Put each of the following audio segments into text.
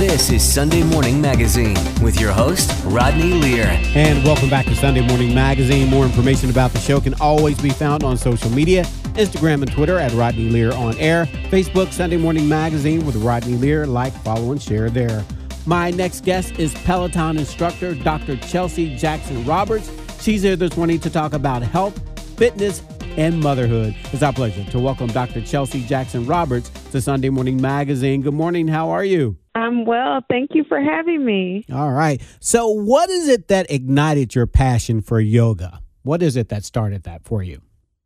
This is Sunday Morning Magazine with your host, Rodney Lear. And welcome back to Sunday Morning Magazine. More information about the show can always be found on social media Instagram and Twitter at Rodney Lear on air, Facebook, Sunday Morning Magazine with Rodney Lear. Like, follow, and share there. My next guest is Peloton instructor Dr. Chelsea Jackson Roberts. She's here this morning to talk about health, fitness, and motherhood. It's our pleasure to welcome Dr. Chelsea Jackson Roberts to Sunday Morning Magazine. Good morning. How are you? I'm well. Thank you for having me. All right. So, what is it that ignited your passion for yoga? What is it that started that for you?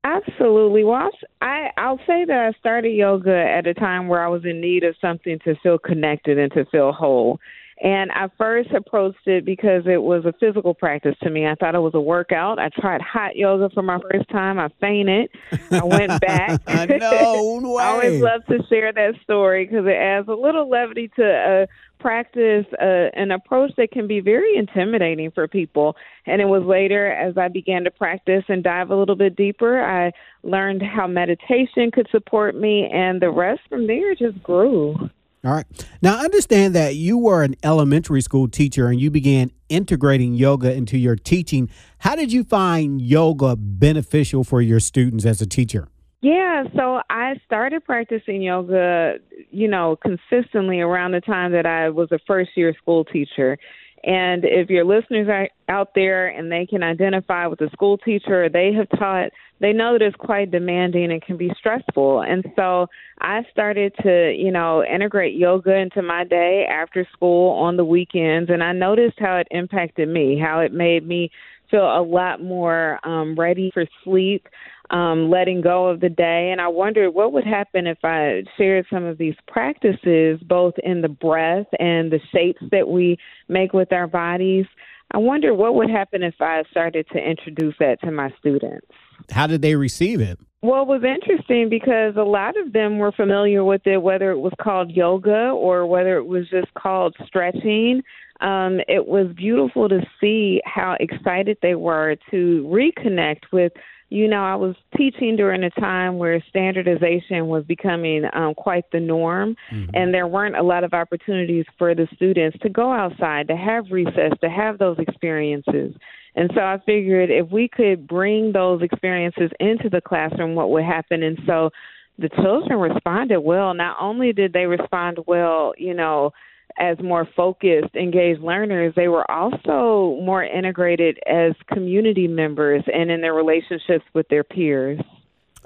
Absolutely. Well, I I'll say that I started yoga at a time where I was in need of something to feel connected and to feel whole. And I first approached it because it was a physical practice to me. I thought it was a workout. I tried hot yoga for my first time. I fainted. I went back. no way. I always love to share that story because it adds a little levity to a practice, uh, an approach that can be very intimidating for people. And it was later, as I began to practice and dive a little bit deeper, I learned how meditation could support me, and the rest from there just grew. All right. Now, understand that you were an elementary school teacher and you began integrating yoga into your teaching. How did you find yoga beneficial for your students as a teacher? Yeah, so I started practicing yoga, you know, consistently around the time that I was a first year school teacher. And if your listeners are out there and they can identify with a school teacher, they have taught, they know that it's quite demanding and can be stressful. And so I started to, you know, integrate yoga into my day after school on the weekends. And I noticed how it impacted me, how it made me feel a lot more um, ready for sleep um, letting go of the day. And I wondered what would happen if I shared some of these practices, both in the breath and the shapes that we make with our bodies. I wonder what would happen if I started to introduce that to my students. How did they receive it? Well, it was interesting because a lot of them were familiar with it, whether it was called yoga or whether it was just called stretching. Um, it was beautiful to see how excited they were to reconnect with you know, I was teaching during a time where standardization was becoming um, quite the norm, mm-hmm. and there weren't a lot of opportunities for the students to go outside, to have recess, to have those experiences. And so I figured if we could bring those experiences into the classroom, what would happen? And so the children responded well. Not only did they respond well, you know, as more focused, engaged learners, they were also more integrated as community members and in their relationships with their peers.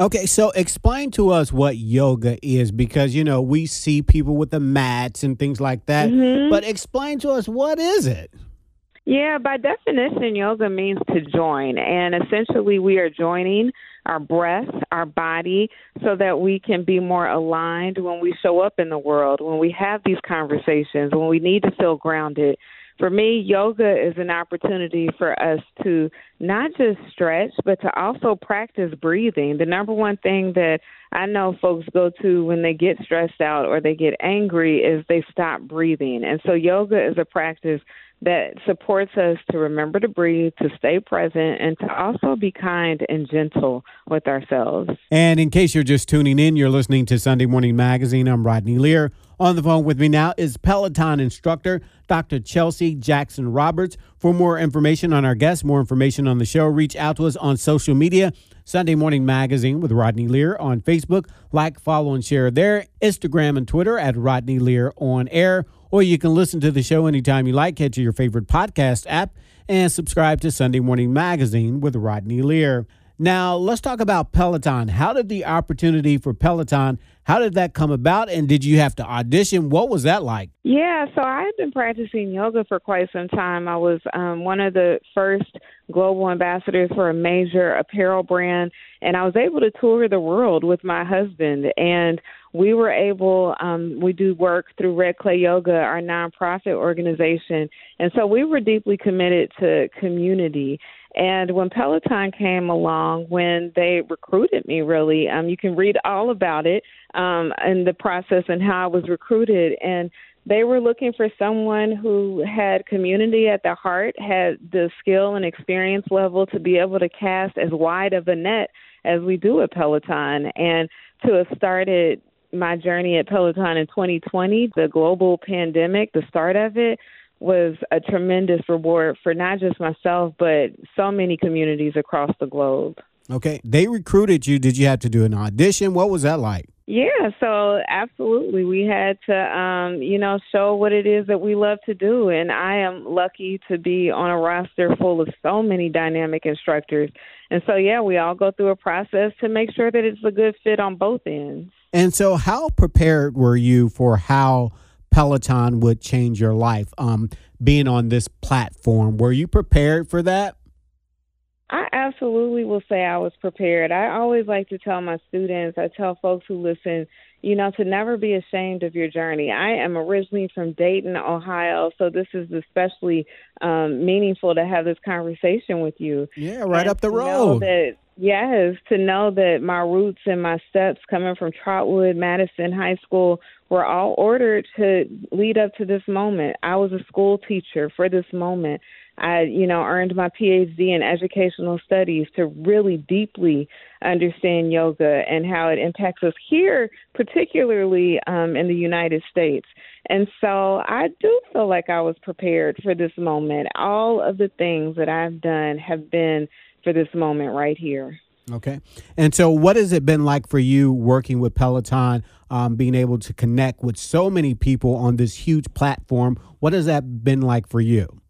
Okay, so explain to us what yoga is because you know we see people with the mats and things like that, mm-hmm. but explain to us what is it? Yeah, by definition, yoga means to join, and essentially we are joining our breath, our body, so that we can be more aligned when we show up in the world, when we have these conversations, when we need to feel grounded. For me, yoga is an opportunity for us to not just stretch, but to also practice breathing. The number one thing that I know folks go to when they get stressed out or they get angry is they stop breathing. And so, yoga is a practice that supports us to remember to breathe, to stay present, and to also be kind and gentle with ourselves. And in case you're just tuning in, you're listening to Sunday Morning Magazine. I'm Rodney Lear. On the phone with me now is Peloton instructor Dr. Chelsea Jackson Roberts. For more information on our guests, more information on the show, reach out to us on social media. Sunday Morning Magazine with Rodney Lear on Facebook. Like, follow, and share there. Instagram and Twitter at Rodney Lear on air or you can listen to the show anytime you like. Head to your favorite podcast app and subscribe to Sunday Morning Magazine with Rodney Lear. Now, let's talk about Peloton. How did the opportunity for Peloton, how did that come about? And did you have to audition? What was that like? Yeah, so I had been practicing yoga for quite some time. I was um, one of the first global ambassadors for a major apparel brand, and I was able to tour the world with my husband. And we were able, um, we do work through Red Clay Yoga, our nonprofit organization. And so we were deeply committed to community. And when Peloton came along, when they recruited me, really, um, you can read all about it um, and the process and how I was recruited. And they were looking for someone who had community at their heart, had the skill and experience level to be able to cast as wide of a net as we do at Peloton, and to have started my journey at Peloton in 2020, the global pandemic, the start of it, was a tremendous reward for not just myself, but so many communities across the globe. Okay. They recruited you. Did you have to do an audition? What was that like? Yeah, so absolutely. We had to, um, you know, show what it is that we love to do. And I am lucky to be on a roster full of so many dynamic instructors. And so, yeah, we all go through a process to make sure that it's a good fit on both ends. And so, how prepared were you for how Peloton would change your life? Um, being on this platform, were you prepared for that? I absolutely will say I was prepared. I always like to tell my students, I tell folks who listen, you know, to never be ashamed of your journey. I am originally from Dayton, Ohio, so this is especially um, meaningful to have this conversation with you. Yeah, right and up the road. That, yes, to know that my roots and my steps coming from Trotwood, Madison High School were all ordered to lead up to this moment. I was a school teacher for this moment. I, you know, earned my PhD in educational studies to really deeply understand yoga and how it impacts us here, particularly um, in the United States. And so I do feel like I was prepared for this moment. All of the things that I've done have been for this moment right here. Okay. And so, what has it been like for you working with Peloton, um, being able to connect with so many people on this huge platform? What has that been like for you?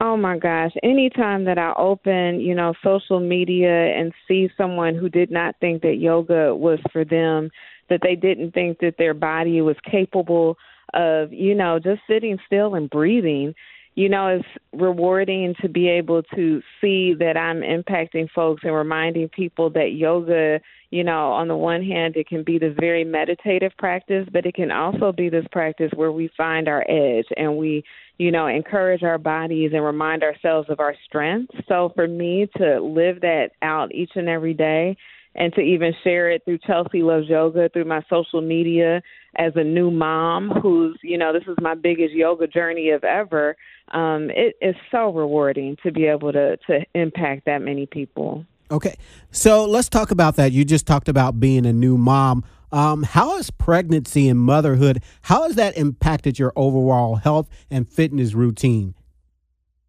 Oh my gosh. Anytime that I open, you know, social media and see someone who did not think that yoga was for them, that they didn't think that their body was capable of, you know, just sitting still and breathing, you know, it's rewarding to be able to see that I'm impacting folks and reminding people that yoga, you know, on the one hand, it can be this very meditative practice, but it can also be this practice where we find our edge and we, you know, encourage our bodies and remind ourselves of our strengths. So for me to live that out each and every day and to even share it through Chelsea Loves Yoga through my social media as a new mom who's, you know, this is my biggest yoga journey of ever. Um, it is so rewarding to be able to to impact that many people. Okay. So let's talk about that. You just talked about being a new mom. Um, how has pregnancy and motherhood, how has that impacted your overall health and fitness routine?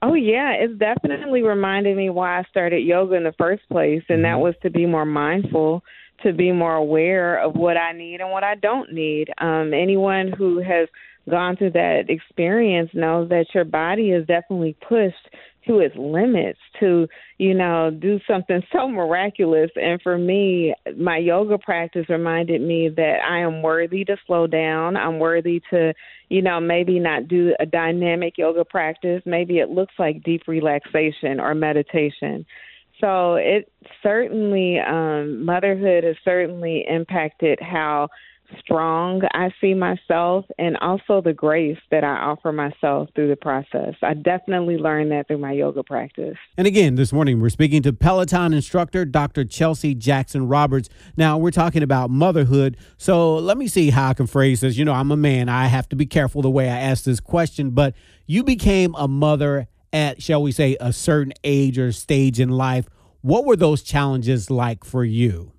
Oh yeah, it's definitely reminded me why I started yoga in the first place, and that mm-hmm. was to be more mindful, to be more aware of what I need and what I don't need. Um, anyone who has gone through that experience knows that your body is definitely pushed to its limits to, you know, do something so miraculous. And for me, my yoga practice reminded me that I am worthy to slow down. I'm worthy to, you know, maybe not do a dynamic yoga practice. Maybe it looks like deep relaxation or meditation. So it certainly, um, motherhood has certainly impacted how strong I see myself and also the grace that I offer myself through the process. I definitely learned that through my yoga practice. And again, this morning we're speaking to Peloton instructor Dr. Chelsea Jackson Roberts. Now, we're talking about motherhood. So let me see how I can phrase this. You know, I'm a man. I have to be careful the way I ask this question, but you became a mother at, shall we say, a certain age or stage in life. What were those challenges like for you?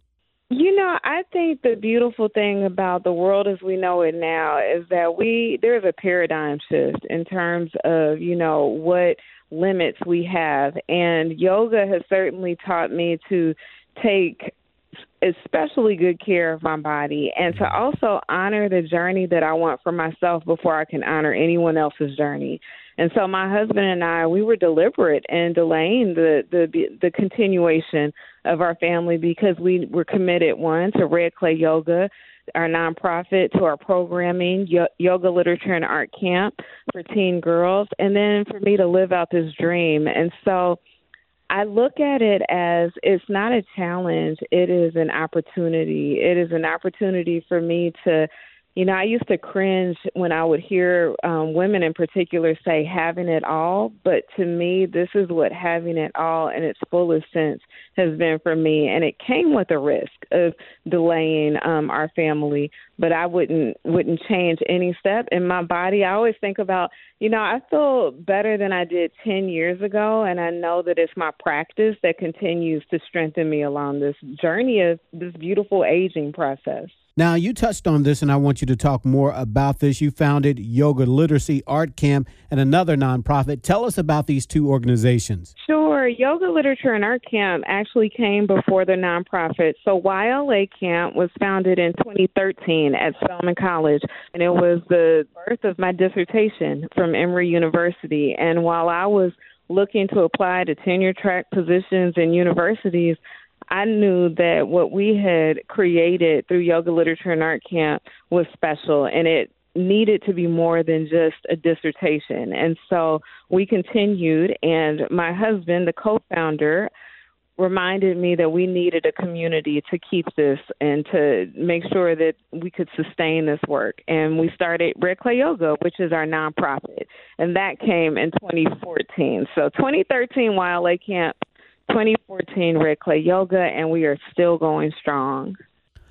You know, I think the beautiful thing about the world as we know it now is that we there's a paradigm shift in terms of, you know, what limits we have. And yoga has certainly taught me to take especially good care of my body and to mm-hmm. also honor the journey that I want for myself before I can honor anyone else's journey. And so my husband and I, we were deliberate in delaying the the the continuation of our family because we were committed one to Red Clay Yoga, our nonprofit, to our programming, yoga literature and art camp for teen girls, and then for me to live out this dream. And so I look at it as it's not a challenge, it is an opportunity. It is an opportunity for me to you know, I used to cringe when I would hear um, women in particular say having it all, but to me, this is what having it all in its fullest sense has been for me. And it came with a risk of delaying um, our family, but I wouldn't wouldn't change any step in my body. I always think about, you know, I feel better than I did ten years ago, and I know that it's my practice that continues to strengthen me along this journey of this beautiful aging process. Now, you touched on this, and I want you to talk more about this. You founded Yoga Literacy Art Camp and another nonprofit. Tell us about these two organizations. Sure. Yoga Literature and Art Camp actually came before the nonprofit. So, YLA Camp was founded in 2013 at Spelman College, and it was the birth of my dissertation from Emory University. And while I was looking to apply to tenure track positions in universities, I knew that what we had created through Yoga Literature and Art Camp was special and it needed to be more than just a dissertation. And so we continued, and my husband, the co founder, reminded me that we needed a community to keep this and to make sure that we could sustain this work. And we started Red Clay Yoga, which is our nonprofit, and that came in 2014. So 2013 YLA Camp 2014 Red Clay Yoga, and we are still going strong.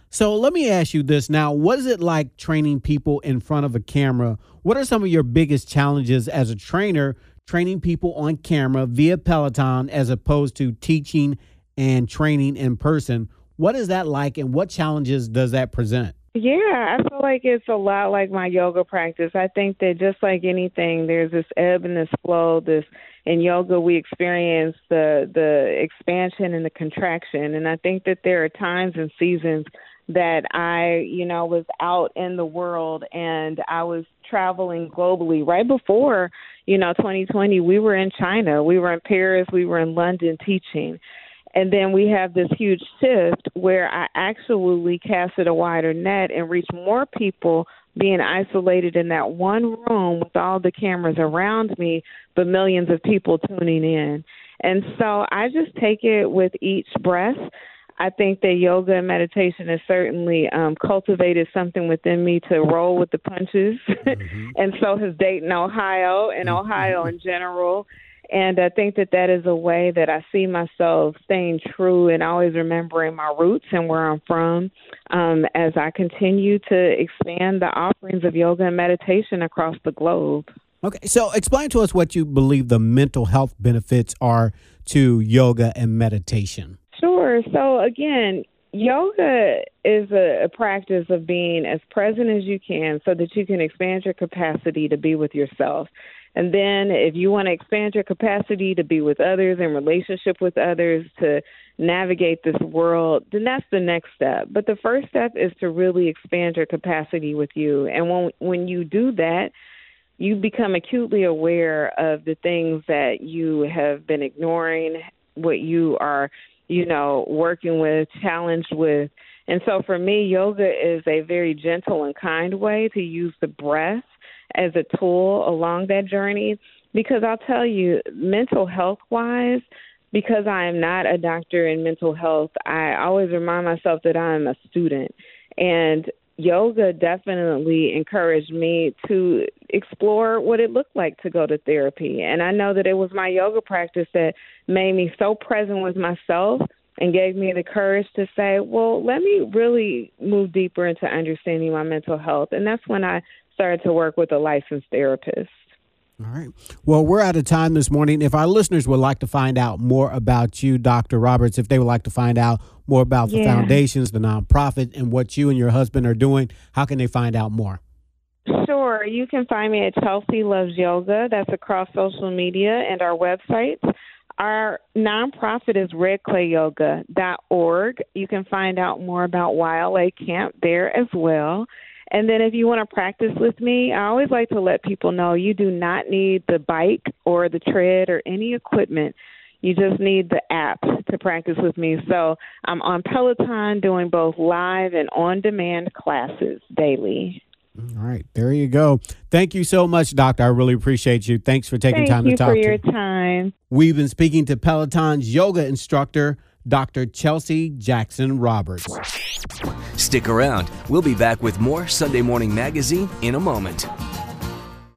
So let me ask you this now. What is it like training people in front of a camera? What are some of your biggest challenges as a trainer training people on camera via Peloton as opposed to teaching and training in person? What is that like and what challenges does that present? Yeah, I feel like it's a lot like my yoga practice. I think that just like anything, there's this ebb and this flow. This in yoga, we experience the the expansion and the contraction, and I think that there are times and seasons that I, you know, was out in the world and I was traveling globally. Right before, you know, 2020, we were in China, we were in Paris, we were in London teaching. And then we have this huge shift where I actually casted a wider net and reached more people being isolated in that one room with all the cameras around me, but millions of people tuning in. And so I just take it with each breath. I think that yoga and meditation has certainly um, cultivated something within me to roll with the punches, mm-hmm. and so has Dayton, Ohio, and mm-hmm. Ohio in general. And I think that that is a way that I see myself staying true and always remembering my roots and where I'm from um, as I continue to expand the offerings of yoga and meditation across the globe. Okay, so explain to us what you believe the mental health benefits are to yoga and meditation. Sure. So, again, yoga is a, a, practice of being as present as you can so that you can expand your capacity to be with yourself. And then if you want to expand your capacity to be with others in relationship with others, to navigate this world, then that's the next step. But the first step is to really expand your capacity with you. And when when you do that, you become acutely aware of the things that you have been ignoring, what you are, you know, working with, challenged with. And so for me, yoga is a very gentle and kind way to use the breath as a tool along that journey because I'll tell you, mental health wise, because I am not a doctor in mental health, I always remind myself that I am a student. And yoga definitely encouraged me to explore what it looked like to go to therapy. And I know that it was my yoga practice that made me so present with myself and gave me the courage to say, well, let me really move deeper into understanding my mental health. And that's when I started to work with a licensed therapist. All right. Well, we're out of time this morning. If our listeners would like to find out more about you, Dr. Roberts, if they would like to find out more about the yeah. foundations, the nonprofit, and what you and your husband are doing, how can they find out more? Sure. You can find me at Chelsea Loves Yoga. That's across social media and our website. Our nonprofit is redclayyoga.org. You can find out more about YLA Camp there as well. And then if you want to practice with me, I always like to let people know you do not need the bike or the tread or any equipment. You just need the app to practice with me. So I'm on Peloton doing both live and on demand classes daily. All right, there you go. Thank you so much, Doctor. I really appreciate you. Thanks for taking Thank time to talk. Thank you for your time. We've been speaking to Peloton's yoga instructor, Dr. Chelsea Jackson Roberts. Stick around. We'll be back with more Sunday Morning Magazine in a moment.